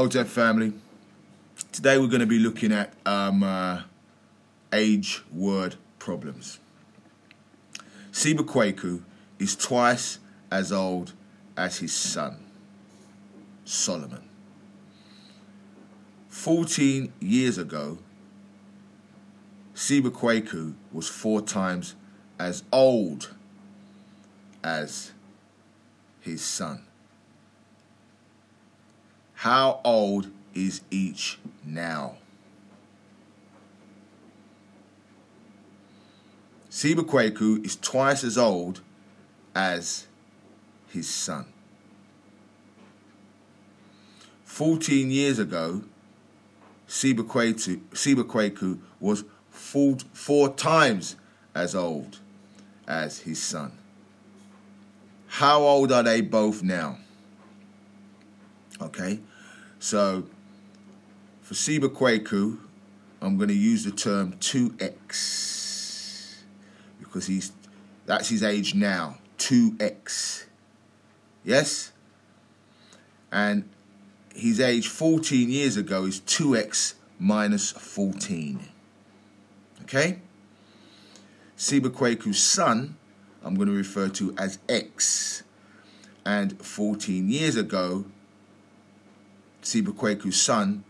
Hotep family. Today we're going to be looking at um, uh, age word problems. Siba Kwaku is twice as old as his son, Solomon. 14 years ago, Siba Kwaku was four times as old as his son. How old is each now? Siba Kwaku is twice as old as his son. 14 years ago, Siba Kwaku, was four, four times as old as his son. How old are they both now? Okay, so for Siba Kwaku, I'm going to use the term 2x because he's that's his age now, 2x. Yes? And his age 14 years ago is 2x minus 14. Okay? Siba Kwaku's son, I'm going to refer to as x. And 14 years ago, Siba Kwaku's son's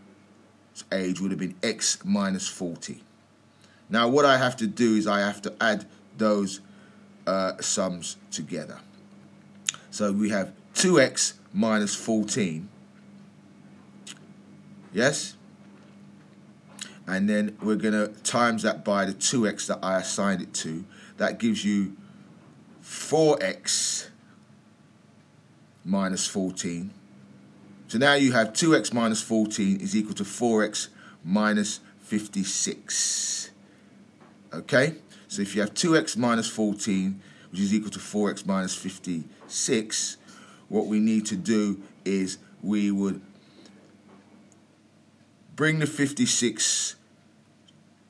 age would have been x minus 40. Now, what I have to do is I have to add those uh, sums together. So we have 2x minus 14. Yes? And then we're going to times that by the 2x that I assigned it to. That gives you 4x minus 14 so now you have 2x minus 14 is equal to 4x minus 56. Okay? So if you have 2x minus 14, which is equal to 4x minus 56, what we need to do is we would bring the 56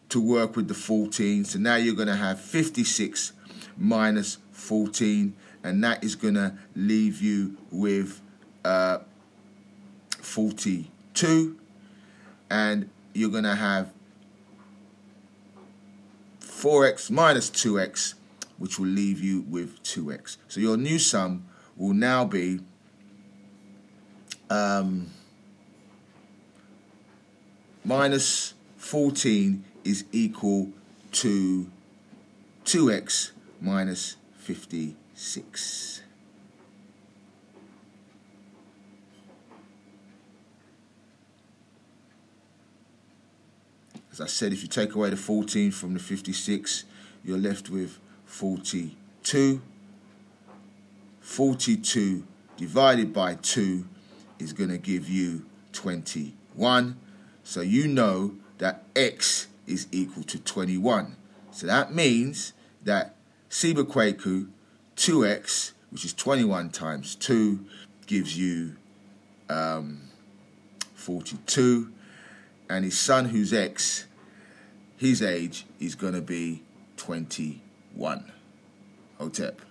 to work with the 14. So now you're going to have 56 minus 14, and that is going to leave you with uh, 42 and you're going to have 4x minus 2x which will leave you with 2x. So your new sum will now be um, minus 14 is equal to 2x minus 56. As I said, if you take away the 14 from the 56, you're left with 42. 42 divided by 2 is going to give you 21. So you know that x is equal to 21. So that means that Siba Kwaku 2x, which is 21 times 2, gives you um, 42 and his son, who's X, his age is going to be 21. Hotep.